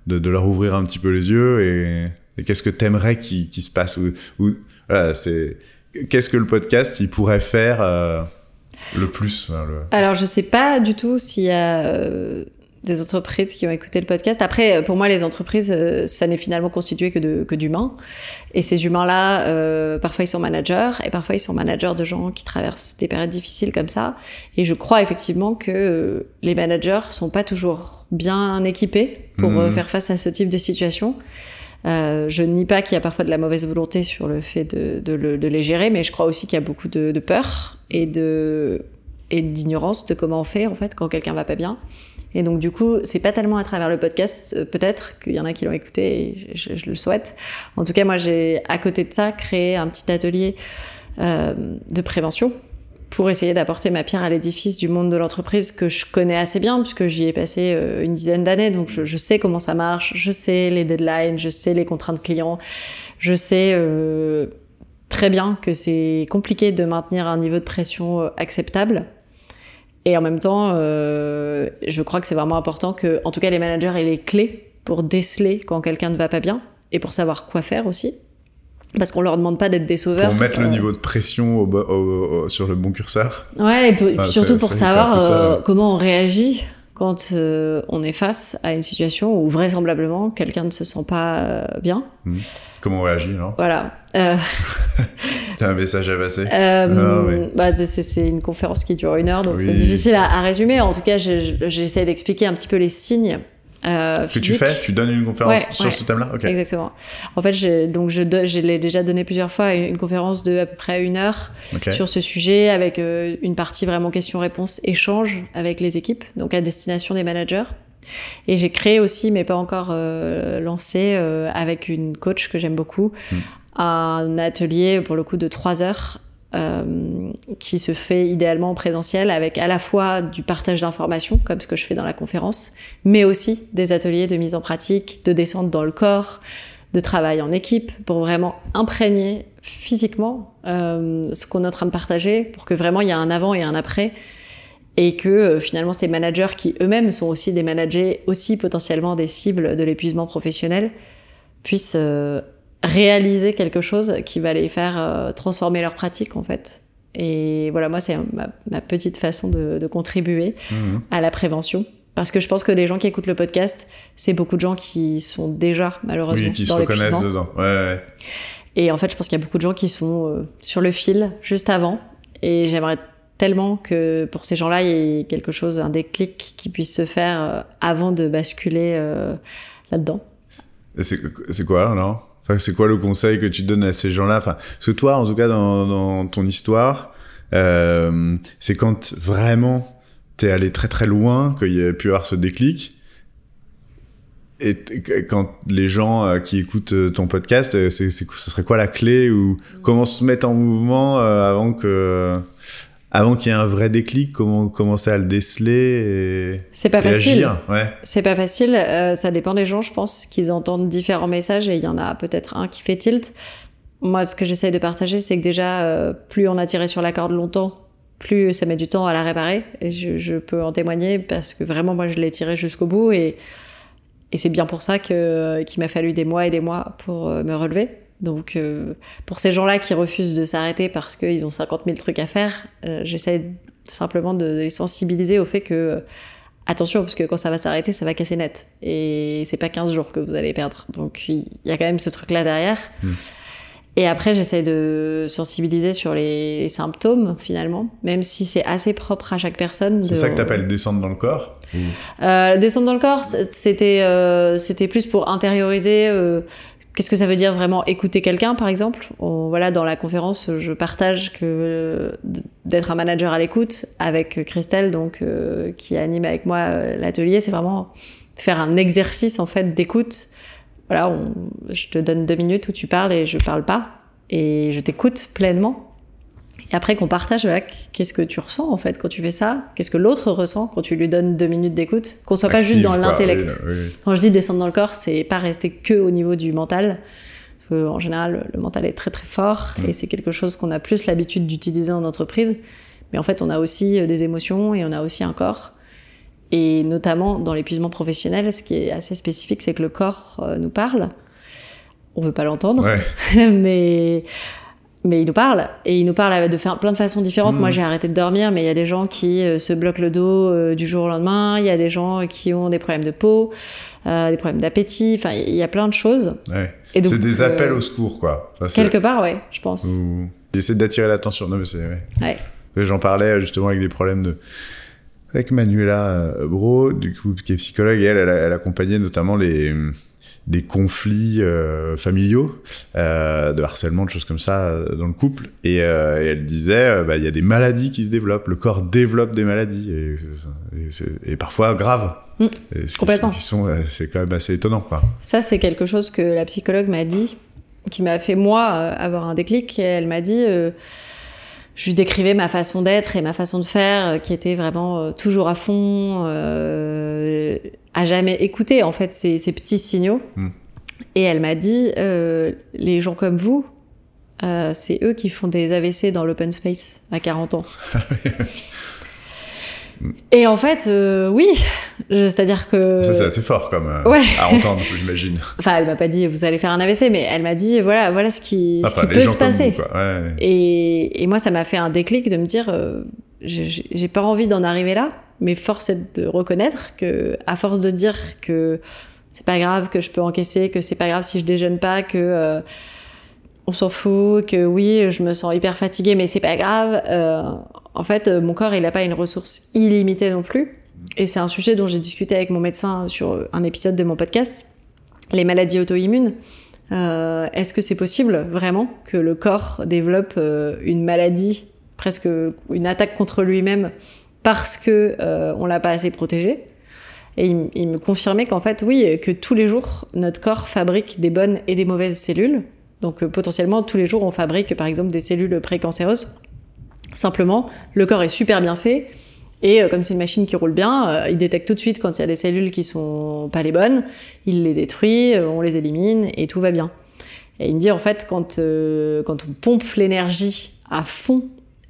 de, leur ouvrir un petit peu les yeux et, qu'est-ce que t'aimerais qu'il se passe ou- voilà, c'est qu'est-ce que le podcast il pourrait faire euh, le plus hein, le- Alors, je sais pas du tout s'il y a euh, des entreprises qui ont écouté le podcast. Après, pour moi, les entreprises, euh, ça n'est finalement constitué que de que d'humains. Et ces humains-là, euh, parfois ils sont managers et parfois ils sont managers de gens qui traversent des périodes difficiles comme ça. Et je crois effectivement que euh, les managers sont pas toujours bien équipés pour Mhm. euh, faire face à ce type de situation. Euh, je nie pas qu'il y a parfois de la mauvaise volonté sur le fait de, de, le- de les gérer, mais je crois aussi qu'il y a beaucoup de, peur et d'ignorance de comment on fait en fait quand quelqu'un va pas bien. Et donc du coup, c'est pas tellement à travers le podcast, euh, peut-être qu'il y en a qui l'ont écouté et je le souhaite. En tout cas, moi j'ai à côté de ça créé un petit atelier euh, de prévention pour essayer d'apporter ma pierre à l'édifice du monde de l'entreprise que je connais assez bien puisque j'y ai passé euh, une dizaine d'années donc je, je sais comment ça marche, je sais les deadlines, je sais les contraintes clients, je sais euh, très bien que c'est compliqué de maintenir un niveau de pression euh, acceptable. Et en même temps, euh, je crois que c'est vraiment important que, en tout cas, les managers aient les clés pour déceler quand quelqu'un ne va pas bien et pour savoir quoi faire aussi. Parce qu'on leur demande pas d'être des sauveurs. pour mettre le Euh, niveau de pression au, bo- au- au- sur le bon curseur Ouais, et pour- surtout pour savoir ça, euh, comment on réagit quand euh, on est face à une situation où vraisemblablement quelqu'un ne se sent pas bien. comment on réagit alors? Voilà. C'était un message à passer Euh, Ah, bah, c'est une conférence qui dure une heure, donc Oui. c'est difficile à, à résumer. En tout cas, j'essaie d'expliquer un petit peu les signes. Euh, que tu fais tu donnes une conférence Ouais, sur ouais. ce thème là ok Exactement. En fait, j'ai- donc je, je l'ai déjà donné plusieurs fois, une une conférence de à peu près une heure sur ce sujet, avec euh, une partie vraiment questions-réponses, échange avec les équipes, donc à destination des managers. Et j'ai créé aussi, mais pas encore euh, lancé, avec une coach que j'aime beaucoup, Mm. un atelier pour le coup de trois heures. Euh, qui se fait idéalement en présentiel avec à la fois du partage d'informations comme ce que je fais dans la conférence mais aussi des ateliers de mise en pratique de descente dans le corps de travail en équipe pour vraiment imprégner physiquement euh, ce qu'on est en train de partager pour que vraiment il y a un avant et un après et que euh, finalement ces managers qui eux-mêmes sont aussi des managers aussi potentiellement des cibles de l'épuisement professionnel puissent réaliser quelque chose qui va les faire euh, transformer leur pratique en fait et voilà moi c'est ma, ma petite façon de, de contribuer Mhm. à la prévention parce que je pense que les gens qui écoutent le podcast c'est beaucoup de gens qui sont déjà malheureusement oui qui se dans reconnaissent l'épuisement dedans ouais, ouais. et en fait, je pense qu'il y a beaucoup de gens qui sont euh, sur le fil juste avant. Et j'aimerais tellement que pour ces gens-là, il y ait quelque chose, un déclic qui puisse se faire euh, avant de basculer là-dedans. C'est quoi alors? Enfin, C'est quoi le conseil que tu donnes à ces gens-là? Enfin, que toi, en tout cas, dans, dans ton histoire, euh, c'est quand vraiment t'es allé très très loin qu'il y a pu avoir ce déclic. Et quand les gens euh, qui écoutent euh, ton podcast, euh, c'est, ce serait quoi la clé ou comment se mettre en mouvement avant que avant qu'il y ait un vrai déclic, comment commencer à le déceler C'est pas facile. C'est pas facile. euh, ça dépend des gens, je pense, qu'ils entendent différents messages et il y en a peut-être un qui fait tilt. Moi, ce que j'essaye de partager, c'est que déjà, euh, plus on a tiré sur la corde longtemps, plus ça met du temps à la réparer. Et je, je peux en témoigner parce que vraiment, moi, je l'ai tiré jusqu'au bout et, et c'est bien pour ça que, qu'il m'a fallu des mois et des mois pour euh, me relever. Donc, euh, pour ces gens-là qui refusent de s'arrêter parce qu'ils ont 50 000 trucs à faire, euh, j'essaie simplement de les sensibiliser au fait que euh, attention, parce que quand ça va s'arrêter, ça va casser net. Et c'est pas 15 jours que vous allez perdre. Donc il y a quand même ce truc-là derrière. Mm. Et après, j'essaie de sensibiliser sur les, les symptômes, finalement, même si c'est assez propre à chaque personne. C'est de- ça que t'appelles descendre dans le corps descendre dans le corps, c'était c'était plus pour intérioriser Qu'est-ce que ça veut dire vraiment écouter quelqu'un, par exemple? Voilà, dans la conférence, je partage que d'être un manager à l'écoute avec Christelle, donc euh, qui anime avec moi euh, l'atelier, c'est vraiment faire un exercice en fait d'écoute. Voilà, je te donne deux minutes où tu parles et je parle pas, et je t'écoute pleinement. Et après qu'on partage, qu'est-ce que tu ressens en fait quand tu fais ça? Qu'est-ce que l'autre ressent quand tu lui donnes deux minutes d'écoute? Qu'on soit pas juste dans l'intellect. Quand je dis descendre dans le corps, c'est pas rester que au niveau du mental. Parce que, en général, le mental est très très fort mm. et c'est quelque chose qu'on a plus l'habitude d'utiliser en entreprise. Mais en fait, on a aussi euh, des émotions et on a aussi un corps. Et notamment dans l'épuisement professionnel, ce qui est assez spécifique, c'est que le corps euh, nous parle. On veut pas l'entendre, mais mais il nous parle et il nous parle de faire plein de façons différentes. Moi, mm. j'ai arrêté de dormir, mais il y a des gens qui euh, se bloquent le dos euh, du jour au lendemain. Il y a des gens qui ont des problèmes de peau, euh, des problèmes d'appétit. Enfin, il y a plein de choses. Ouais. C'est des appels au secours, quoi. quelque part, ouais, je pense. Il essaie d'attirer l'attention. Non, mais c'est. Ouais. J'en parlais justement avec des problèmes de avec Manuela Bro, du coup, qui est psychologue, et elle, elle accompagnait notamment les, des conflits euh, familiaux, euh, de harcèlement, de choses comme ça euh, dans le couple. Et, elle disait, bah, il y a des maladies qui se développent, le corps développe des maladies, et, parfois graves. Mmh, complètement. c'est quand même assez étonnant. Quoi. Ça, c'est quelque chose que la psychologue m'a dit, qui m'a fait, moi, avoir un déclic. elle m'a dit je lui décrivais ma façon d'être et ma façon de faire qui était vraiment toujours à fond, à jamais écouté en fait ces, petits signaux. Hmm. Et elle m'a dit, euh, les gens comme vous, euh, c'est eux qui font des AVC dans l'open space à 40 ans. Et en fait, euh, oui, c'est-à-dire que. Ça, c'est assez fort comme à entendre, j'imagine. Enfin, elle m'a pas dit vous allez faire un AVC, mais elle m'a dit voilà, voilà ce qui, ce qui peut se passer. et, et, moi, ça m'a fait un déclic de me dire j'ai pas envie d'en arriver là mais force est de reconnaître que, à force de dire que c'est pas grave, que je peux encaisser, que c'est pas grave si je déjeune pas, que euh, on s'en fout, que oui, je me sens hyper fatiguée, mais c'est pas grave. Euh, en fait, mon corps, il n'a pas une ressource illimitée non plus. Et c'est un sujet dont j'ai discuté avec mon médecin sur un épisode de mon podcast, les maladies auto-immunes. Euh, est-ce que c'est possible vraiment que le corps développe une maladie, presque une attaque contre lui-même parce que euh, on l'a pas assez protégé? Et il, me confirmait qu'en fait, oui, que tous les jours, notre corps fabrique des bonnes et des mauvaises cellules. Donc euh, potentiellement, tous les jours, on fabrique par exemple des cellules précancéreuses. Simplement, le corps est super bien fait. Et euh, comme c'est une machine qui roule bien, il détecte tout de suite quand il y a des cellules qui sont pas les bonnes, il les détruit, on les élimine et tout va bien. Et il me dit en fait, quand, quand on pompe l'énergie à fond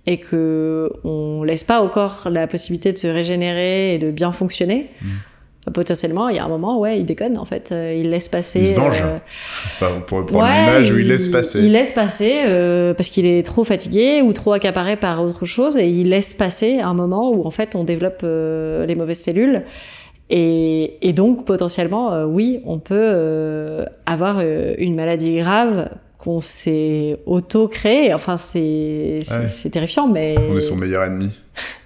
et que on laisse pas au corps la possibilité de se régénérer et de bien fonctionner, mmh. Potentiellement, il y a un moment, ouais, il déconne en fait. Euh, il laisse passer. Il se venge. Euh, enfin, pour reprendre l'image où il laisse passer. Il laisse passer euh, parce qu'il est trop fatigué ou trop accaparé par autre chose et il laisse passer un moment où en fait on développe les mauvaises cellules. Et, et donc potentiellement, oui, on peut avoir une maladie grave qu'on s'est auto-créé. Enfin, c'est terrifiant, mais... On est son meilleur ennemi.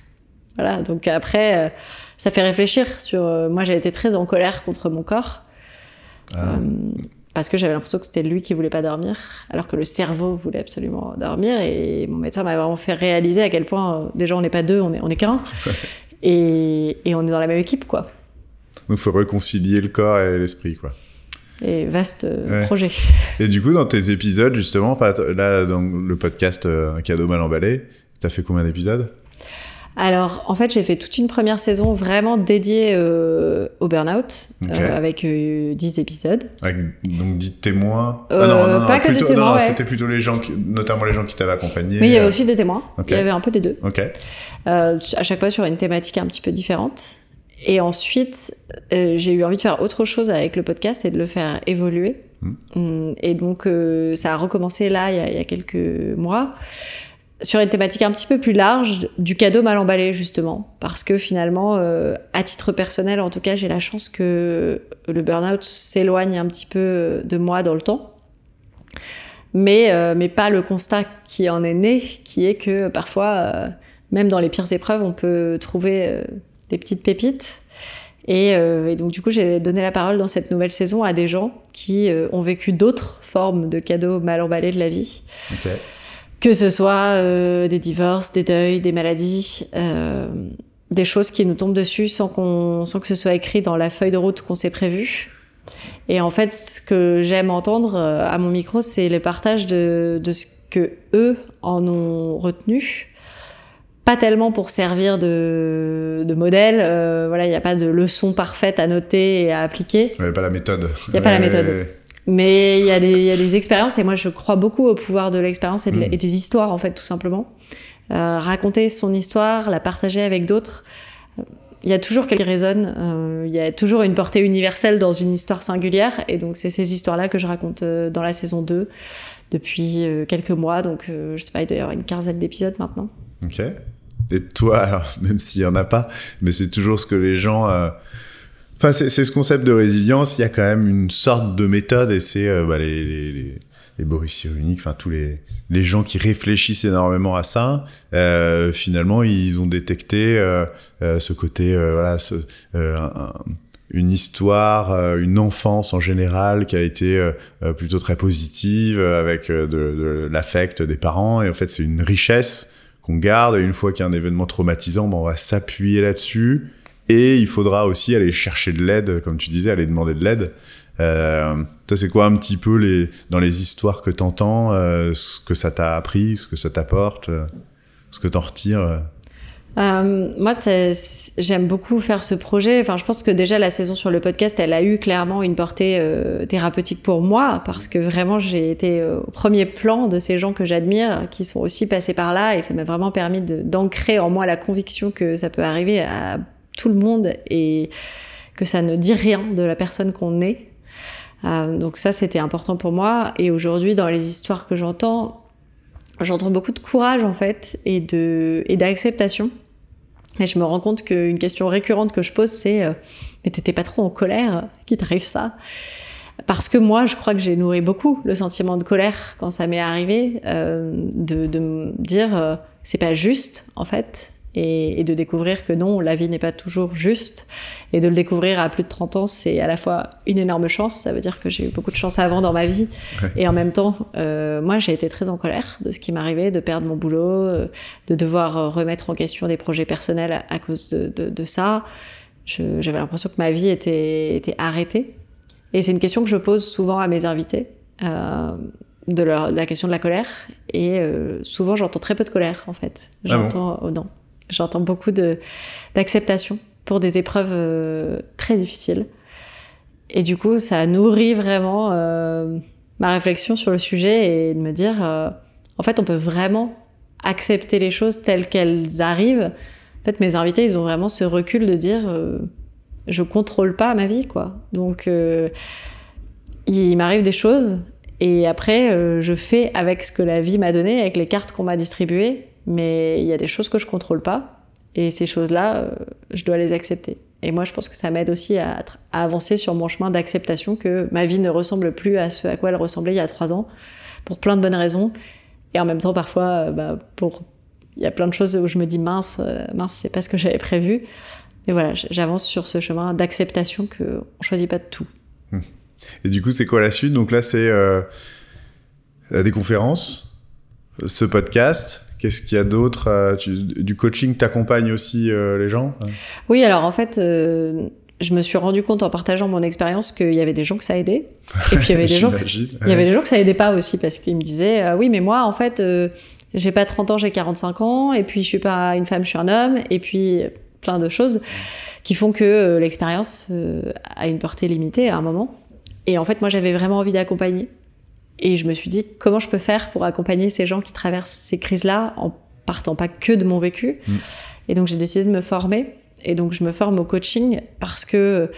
voilà, donc après, euh, ça fait réfléchir sur... Euh, moi, j'ai été très en colère contre mon corps. Ah. Euh, parce que j'avais l'impression que c'était lui qui voulait pas dormir, alors que le cerveau voulait absolument dormir. Et mon médecin m'a vraiment fait réaliser à quel point, déjà, on n'est pas deux, on est, on est qu'un. et, et on est dans la même équipe, quoi. Donc, il faut réconcilier le corps et l'esprit, quoi et vaste projet. Et du coup, dans tes épisodes, justement, là, dans le podcast Un cadeau mal emballé, t'as fait combien d'épisodes? Alors, en fait, j'ai fait toute une première saison vraiment dédiée euh, au burn-out, avec 10 épisodes. Avec, donc 10 témoins ah non, non, non, Pas que des témoins, ouais. C'était plutôt les gens, qui, notamment les gens qui t'avaient accompagné. Mais il y avait aussi des témoins. Il y avait un peu des deux. Ok. à chaque fois sur une thématique un petit peu différente. Et ensuite, euh, j'ai eu envie de faire autre chose avec le podcast et de le faire évoluer. Hmm. Hum, et donc, euh, ça a recommencé là, il y, a, il y, a, quelques mois, sur une thématique un petit peu plus large du cadeau mal emballé, justement. Parce que finalement, euh, à titre personnel, en tout cas, j'ai la chance que le burn-out s'éloigne un petit peu de moi dans le temps. Mais, euh, mais pas le constat qui en est né, qui est que parfois, même dans les pires épreuves, on peut trouver des petites pépites. Et, donc du coup, j'ai donné la parole dans cette nouvelle saison à des gens qui ont vécu d'autres formes de cadeaux mal emballés de la vie. Que ce soit euh, des divorces, des deuils, des maladies, euh, des choses qui nous tombent dessus sans, qu'on, sans que ce soit écrit dans la feuille de route qu'on s'est prévu. Et en fait, ce que j'aime entendre euh, à mon micro, c'est le partage de, de ce que eux en ont retenu. Pas tellement pour servir de, de modèle, euh, voilà, il n'y a pas de leçon parfaite à noter et à appliquer. Il n'y a pas la méthode. Il n'y a pas la méthode. Mais il y, a des, y a des expériences, et moi je crois beaucoup au pouvoir de l'expérience et, de, Mm. et des histoires, en fait, tout simplement. Euh, raconter son histoire, la partager avec d'autres. Il y a toujours quelque qui résonne, euh, il y a toujours une portée universelle dans une histoire singulière, et donc c'est ces histoires-là que je raconte euh, dans la saison 2 depuis euh, quelques mois, donc euh, je sais pas, il doit y avoir une quinzaine d'épisodes maintenant. Ok. Et toi, alors, même s'il y en a pas, mais c'est toujours ce que les gens. Enfin, c'est ce concept de résilience. Il y a quand même une sorte de méthode, et c'est euh, bah, les, les, les, les Boris Cyrulnik, enfin tous les les gens qui réfléchissent énormément à ça. euh, finalement, ils ont détecté euh, euh, ce côté, euh, voilà, ce, un- une histoire, une enfance en général qui a été plutôt très positive, avec de, de l'affect des parents. Et en fait, c'est une richesse qu'on garde. Et une fois qu'il y a un événement traumatisant, ben, on va s'appuyer là-dessus. Et il faudra aussi aller chercher de l'aide, comme tu disais, aller demander de l'aide. Euh, toi, c'est quoi un petit peu les, dans les histoires que t'entends, euh, ce que ça t'a appris, ce que ça t'apporte, euh, ce que t'en retires euh? Euh, moi, j'aime beaucoup faire ce projet. Enfin, je pense que déjà la saison sur le podcast, elle a eu clairement une portée thérapeutique pour moi parce que vraiment j'ai été au premier plan de ces gens que j'admire, qui sont aussi passés par là, et ça m'a vraiment permis d'ancrer en moi la conviction que ça peut arriver à tout le monde et que ça ne dit rien de la personne qu'on est. Euh, donc ça, c'était important pour moi. Et aujourd'hui, dans les histoires que j'entends, j'entends beaucoup de courage en fait et de et d'acceptation. Et je me rends compte qu'une question récurrente que je pose, c'est euh, mais t'étais pas trop en colère Qui t'arrive ça? Parce que moi, je crois que j'ai nourri beaucoup le sentiment de colère quand ça m'est arrivé, euh, de, de me dire c'est pas juste en fait, et, et de découvrir que non, la vie n'est pas toujours juste, et de le découvrir à plus de 30 ans, c'est à la fois une énorme chance, ça veut dire que j'ai eu beaucoup de chance avant dans ma vie, Ouais. et en même temps, euh, moi j'ai été très en colère de ce qui m'arrivait, de perdre mon boulot, euh, de devoir remettre en question des projets personnels à, à cause de, de, de ça. J'avais l'impression que ma vie était, était arrêtée. Et c'est une question que je pose souvent à mes invités, euh, de, leur- de la question de la colère. Et euh, souvent, j'entends très peu de colère, en fait. Ah bon? J'entends oh non. J'entends beaucoup d'acceptation pour des épreuves euh, très difficiles. Et du coup, ça nourrit vraiment euh, ma réflexion sur le sujet et de me dire, euh, en fait, on peut vraiment accepter les choses telles qu'elles arrivent. En fait, mes invités, ils ont vraiment ce recul de dire, je contrôle pas ma vie, quoi. Donc, il m'arrive des choses et après, je fais avec ce que la vie m'a donné, avec les cartes qu'on m'a distribuées. Mais il y a des choses que je contrôle pas et ces choses-là, euh, je dois les accepter. Et moi, je pense que ça m'aide aussi à, avancer sur mon chemin d'acceptation que ma vie ne ressemble plus à ce à quoi elle ressemblait il y a trois ans, pour plein de bonnes raisons. Et en même temps, parfois, euh, bah, il y a plein de choses où je me dis mince, euh, mince, c'est pas ce que j'avais prévu. Mais voilà, j'avance sur ce chemin d'acceptation que on choisit pas de tout. Et du coup, c'est quoi la suite? Donc là, c'est des conférences, ce podcast. Qu'est-ce qu'il y a d'autre euh, Du coaching, t'accompagnes aussi euh, les gens Oui, alors en fait, euh, je me suis rendu compte en partageant mon expérience qu'il y avait des gens que ça aidait. Et puis il y avait des gens que, il y avait des gens que ça aidait pas aussi parce qu'ils me disaient euh, oui, mais moi en fait, euh, j'ai pas 30 ans, j'ai 45 ans, et puis je suis pas une femme, je suis un homme, et puis plein de choses qui font que euh, l'expérience a une portée limitée à un moment. Et en fait, moi, j'avais vraiment envie d'accompagner. Et je me suis dit, comment je peux faire pour accompagner ces gens qui traversent ces crises-là en partant pas que de mon vécu. Mm. Et donc, j'ai décidé de me former. Et donc, je me forme au coaching parce que,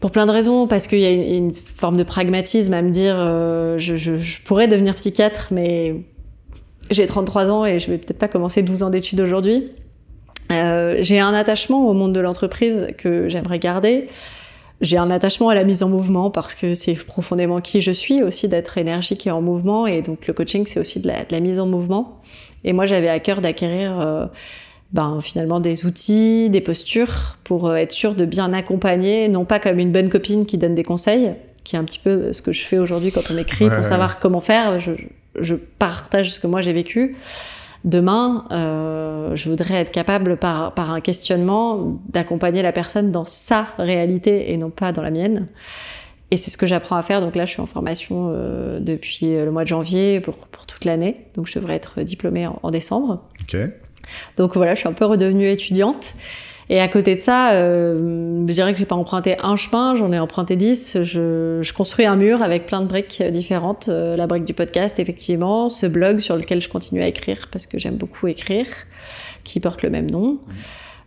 pour plein de raisons, parce qu'il y a une, une forme de pragmatisme à me dire, euh, je, je- je pourrais devenir psychiatre, mais j'ai 33 ans et je vais peut-être pas commencer 12 ans d'études aujourd'hui. Euh, j'ai un attachement au monde de l'entreprise que j'aimerais garder. J'ai un attachement à la mise en mouvement parce que c'est profondément qui je suis aussi d'être énergique et en mouvement et donc le coaching c'est aussi de la, de la mise en mouvement. Et moi j'avais à cœur d'acquérir euh, ben, finalement des outils, des postures pour être sûr de bien accompagner, non pas comme une bonne copine qui donne des conseils, qui est un petit peu ce que je fais aujourd'hui quand on écrit pour savoir comment faire. Je, je, partage ce que moi j'ai vécu. Demain, euh, je voudrais être capable par, par un questionnement d'accompagner la personne dans sa réalité et non pas dans la mienne. Et c'est ce que j'apprends à faire. Donc là, je suis en formation euh, depuis le mois de janvier pour, pour toute l'année. Donc je devrais être diplômée en, en décembre. Ok. Donc voilà, je suis un peu redevenue étudiante. Et à côté de ça, euh, je dirais que j'ai pas emprunté un chemin, j'en ai emprunté dix. Je, je, construis un mur avec plein de briques différentes. Euh, la brique du podcast, effectivement, ce blog sur lequel je continue à écrire parce que j'aime beaucoup écrire, qui porte le même nom.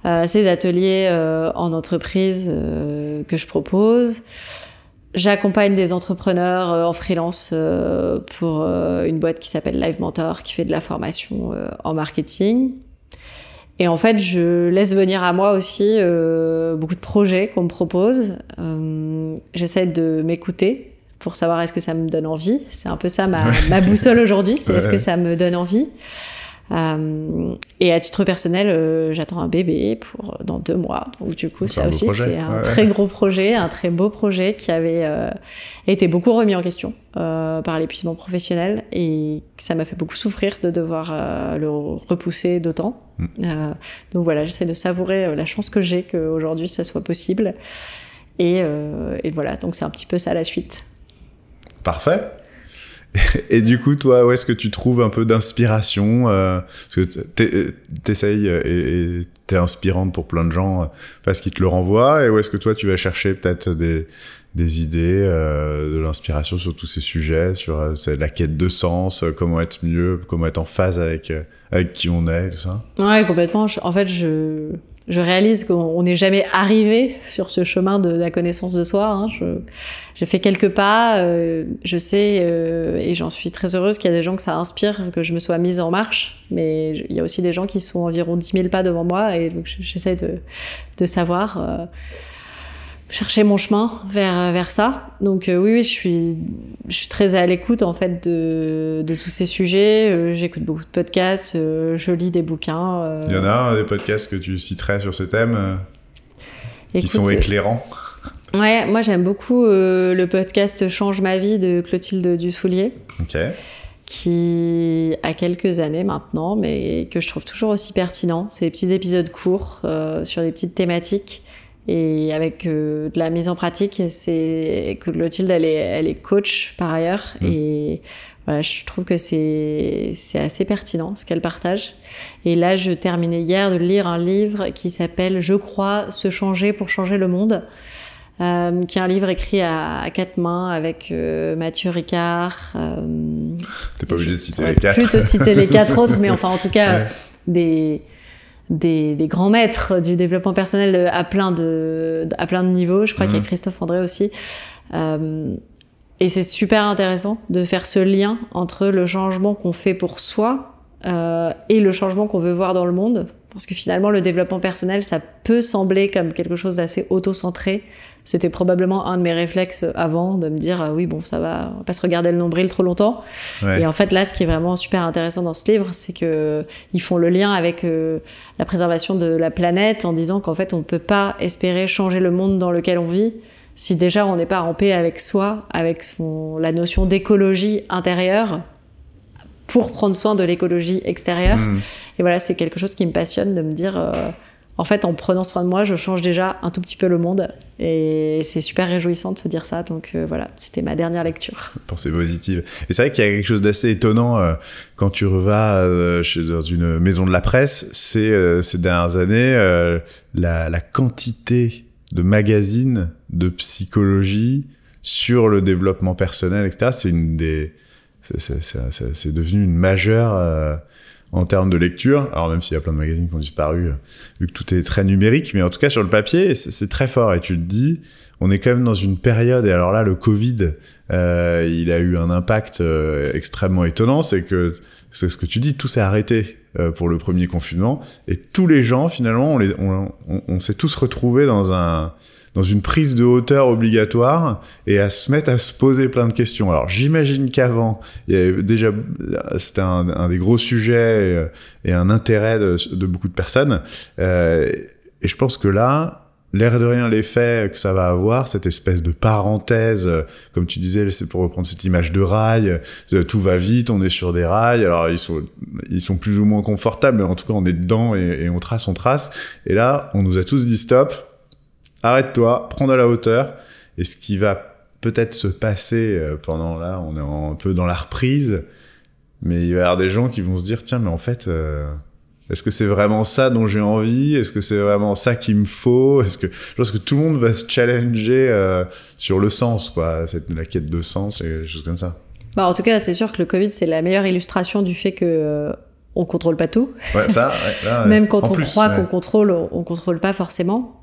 Euh, ces ateliers euh, en entreprise euh, que je propose. J'accompagne des entrepreneurs en freelance pour une boîte qui s'appelle Live Mentor, qui fait de la formation en marketing. Et en fait, je laisse venir à moi aussi euh, beaucoup de projets qu'on me propose. Euh, J'essaie de m'écouter pour savoir est-ce que ça me donne envie. C'est un peu ça ma, ma boussole aujourd'hui, c'est est-ce que ça me donne envie. Euh, et à titre personnel, euh, j'attends un bébé pour dans deux mois. Donc du coup, ça aussi, c'est un ouais. très gros projet, un très beau projet qui avait euh, été beaucoup remis en question euh, par l'épuisement professionnel et ça m'a fait beaucoup souffrir de devoir euh, le repousser d'autant. Mm. donc voilà, j'essaie de savourer la chance que j'ai qu'aujourd'hui ça soit possible. Et, et voilà, donc c'est un petit peu ça la suite. Parfait. Et du coup, toi, où est-ce que tu trouves un peu d'inspiration euh, Parce que t'essayes et t'es inspirante pour plein de gens euh, parce qu'ils te le renvoient. Et où est-ce que toi, tu vas chercher peut-être des, idées, euh, de l'inspiration sur tous ces sujets, sur euh, la quête de sens, euh, comment être mieux, comment être en phase avec, euh, avec qui on est, tout ça? Ouais, complètement. En fait, je je réalise qu'on n'est jamais arrivé sur ce chemin de, la connaissance de soi. Hein. J'ai fait quelques pas, euh, je sais, euh, et j'en suis très heureuse qu'il y a des gens que ça inspire, que je me sois mise en marche. Mais il y a aussi des gens qui sont environ 10 000 pas devant moi, et donc j'essaie de, de savoir. Euh, chercher mon chemin vers vers ça. Donc euh, oui, oui, je suis je suis très à l'écoute en fait de, de tous ces sujets. Euh, J'écoute beaucoup de podcasts, euh, je lis des bouquins. euh. Il y en a un, des podcasts que tu citerais sur ce thème euh, qui sont éclairants. Ouais, moi j'aime beaucoup euh, le podcast Change ma vie de Clotilde Dussoulier. Ok. Qui a quelques années maintenant, mais que je trouve toujours aussi pertinent. C'est des petits épisodes courts euh, sur des petites thématiques et avec euh, de la mise en pratique. C'est que Clotilde, elle est, elle est coach par ailleurs Mm. et voilà, je trouve que c'est assez pertinent ce qu'elle partage. Et là, je terminais hier de lire un livre qui s'appelle Je crois se changer pour changer le monde. Euh, qui est un livre écrit à, à quatre mains avec euh, Mathieu Ricard. Euh, T'es pas obligé de citer les quatre. Plus te citer les quatre autres, mais enfin en tout cas Ouais. des, des, des grands maîtres du développement personnel à plein de, à plein de niveaux. Je crois Mhm. qu'il y a Christophe André aussi. Euh, et c'est super intéressant de faire ce lien entre le changement qu'on fait pour soi euh, et le changement qu'on veut voir dans le monde. Parce que finalement, le développement personnel, ça peut sembler comme quelque chose d'assez auto-centré. C'était probablement un de mes réflexes avant de me dire ah oui bon ça va, on va pas se regarder le nombril trop longtemps. Ouais. Et en fait, là, ce qui est vraiment super intéressant dans ce livre, c'est que ils font le lien avec euh, la préservation de la planète en disant qu'en fait, on ne peut pas espérer changer le monde dans lequel on vit si déjà on n'est pas en paix avec soi, avec son, la notion d'écologie intérieure pour prendre soin de l'écologie extérieure. Mm. Et voilà, c'est quelque chose qui me passionne de me dire, euh, en fait, en prenant soin de moi, je change déjà un tout petit peu le monde. Et c'est super réjouissant de se dire ça. Donc euh, voilà, c'était ma dernière lecture. Pensée positive. Et c'est vrai qu'il y a quelque chose d'assez étonnant euh, quand tu revas euh, chez, dans une maison de la presse, c'est euh, ces dernières années euh, la, la quantité de magazines de psychologie sur le développement personnel, etc. C'est une des, c'est- devenu une majeure euh, en termes de lecture. Alors même s'il y a plein de magazines qui ont disparu, euh, vu que tout est très numérique, mais en tout cas sur le papier, c'est très fort. Et tu te dis, on est quand même dans une période. Et alors là, le Covid, euh, il a eu un impact euh, extrêmement étonnant. C'est que c'est ce que tu dis, tout s'est arrêté. euh, pour le premier confinement. Et tous les gens, finalement, on, on, on s'est tous retrouvés dans un dans une prise de hauteur obligatoire et à se mettre à se poser plein de questions. Alors j'imagine qu'avant, il y avait déjà c'était un, des gros sujets et, et un intérêt de, beaucoup de personnes. Euh, et je pense que là, l'air de rien l'effet que ça va avoir, cette espèce de parenthèse, euh, comme tu disais, c'est pour reprendre cette image de rail, euh, tout va vite, on est sur des rails, alors ils sont, ils sont plus ou moins confortables, mais en tout cas on est dedans et on trace, on trace. Et là, on nous a tous dit stop, arrête-toi, prends de la hauteur. Et ce qui va peut-être se passer euh, pendant là, on est un peu dans la reprise, mais il va y avoir des gens qui vont se dire tiens, mais en fait. Euh, est-ce que c'est vraiment ça dont j'ai envie? Est-ce que c'est vraiment ça qu'il me faut? Est-ce que je pense que tout le monde va se challenger euh, sur le sens, quoi, cette la quête de sens et des choses comme ça. Bah, en tout cas, c'est sûr que le Covid c'est la meilleure illustration du fait que euh, on contrôle pas tout. Ouais, ça. Ouais, là, Même quand on plus, croit ouais. qu'on contrôle, on contrôle pas forcément.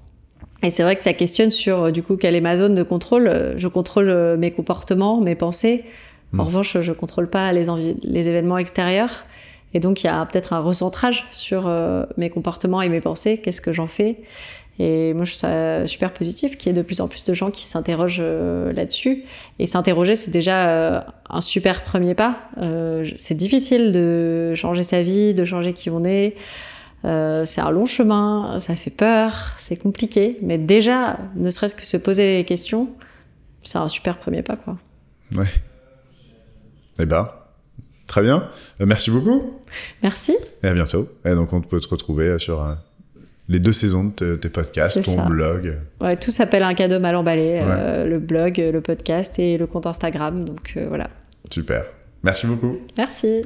Et c'est vrai que ça questionne sur euh, du coup quelle est ma zone de contrôle. Euh, Je contrôle euh, mes comportements, mes pensées. En Mm. revanche, je contrôle pas les, événements extérieurs. Et donc, il y a peut-être un recentrage sur euh, mes comportements et mes pensées. Qu'est-ce que j'en fais? Et moi, je suis euh, super positif qu'il y ait de plus en plus de gens qui s'interrogent euh, là-dessus. Et s'interroger, c'est déjà euh, un super premier pas. C'est difficile de changer sa vie, de changer qui on est. Euh, c'est un long chemin, ça fait peur, c'est compliqué. Mais déjà, ne serait-ce que se poser les questions, c'est un super premier pas, quoi. Ouais. Eh ben, très bien. Euh, merci beaucoup. Merci. Et à bientôt. Et donc, on peut te retrouver sur euh, les deux saisons de te- tes podcasts, ton ça. blog. Ouais, tout s'appelle un cadeau mal emballé. le blog, le podcast et le compte Instagram. Donc voilà. Super. Merci beaucoup. Merci.